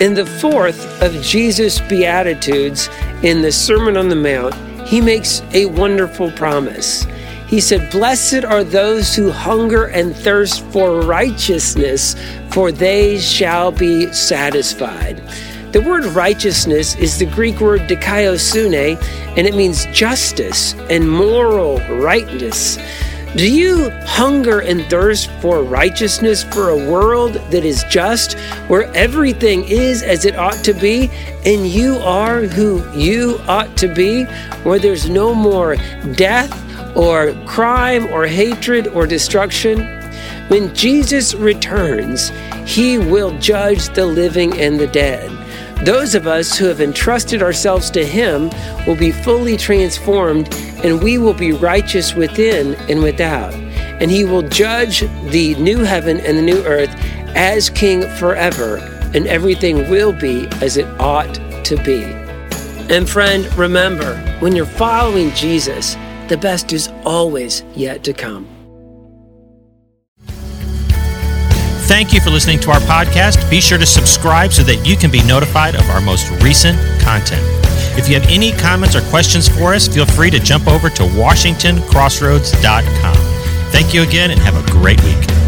In the fourth of Jesus' Beatitudes in the Sermon on the Mount, he makes a wonderful promise. He said, Blessed are those who hunger and thirst for righteousness, for they shall be satisfied. The word righteousness is the Greek word dikaiosune, and it means justice and moral rightness. Do you hunger and thirst for righteousness for a world that is just, where everything is as it ought to be, and you are who you ought to be, where there's no more death or crime or hatred or destruction? When Jesus returns, he will judge the living and the dead. Those of us who have entrusted ourselves to Him will be fully transformed, and we will be righteous within and without. And He will judge the new heaven and the new earth as King forever, and everything will be as it ought to be. And friend, remember, when you're following Jesus, the best is always yet to come. Thank you for listening to our podcast. Be sure to subscribe so that you can be notified of our most recent content. If you have any comments or questions for us, feel free to jump over to WashingtonCrossroads.com. Thank you again and have a great week.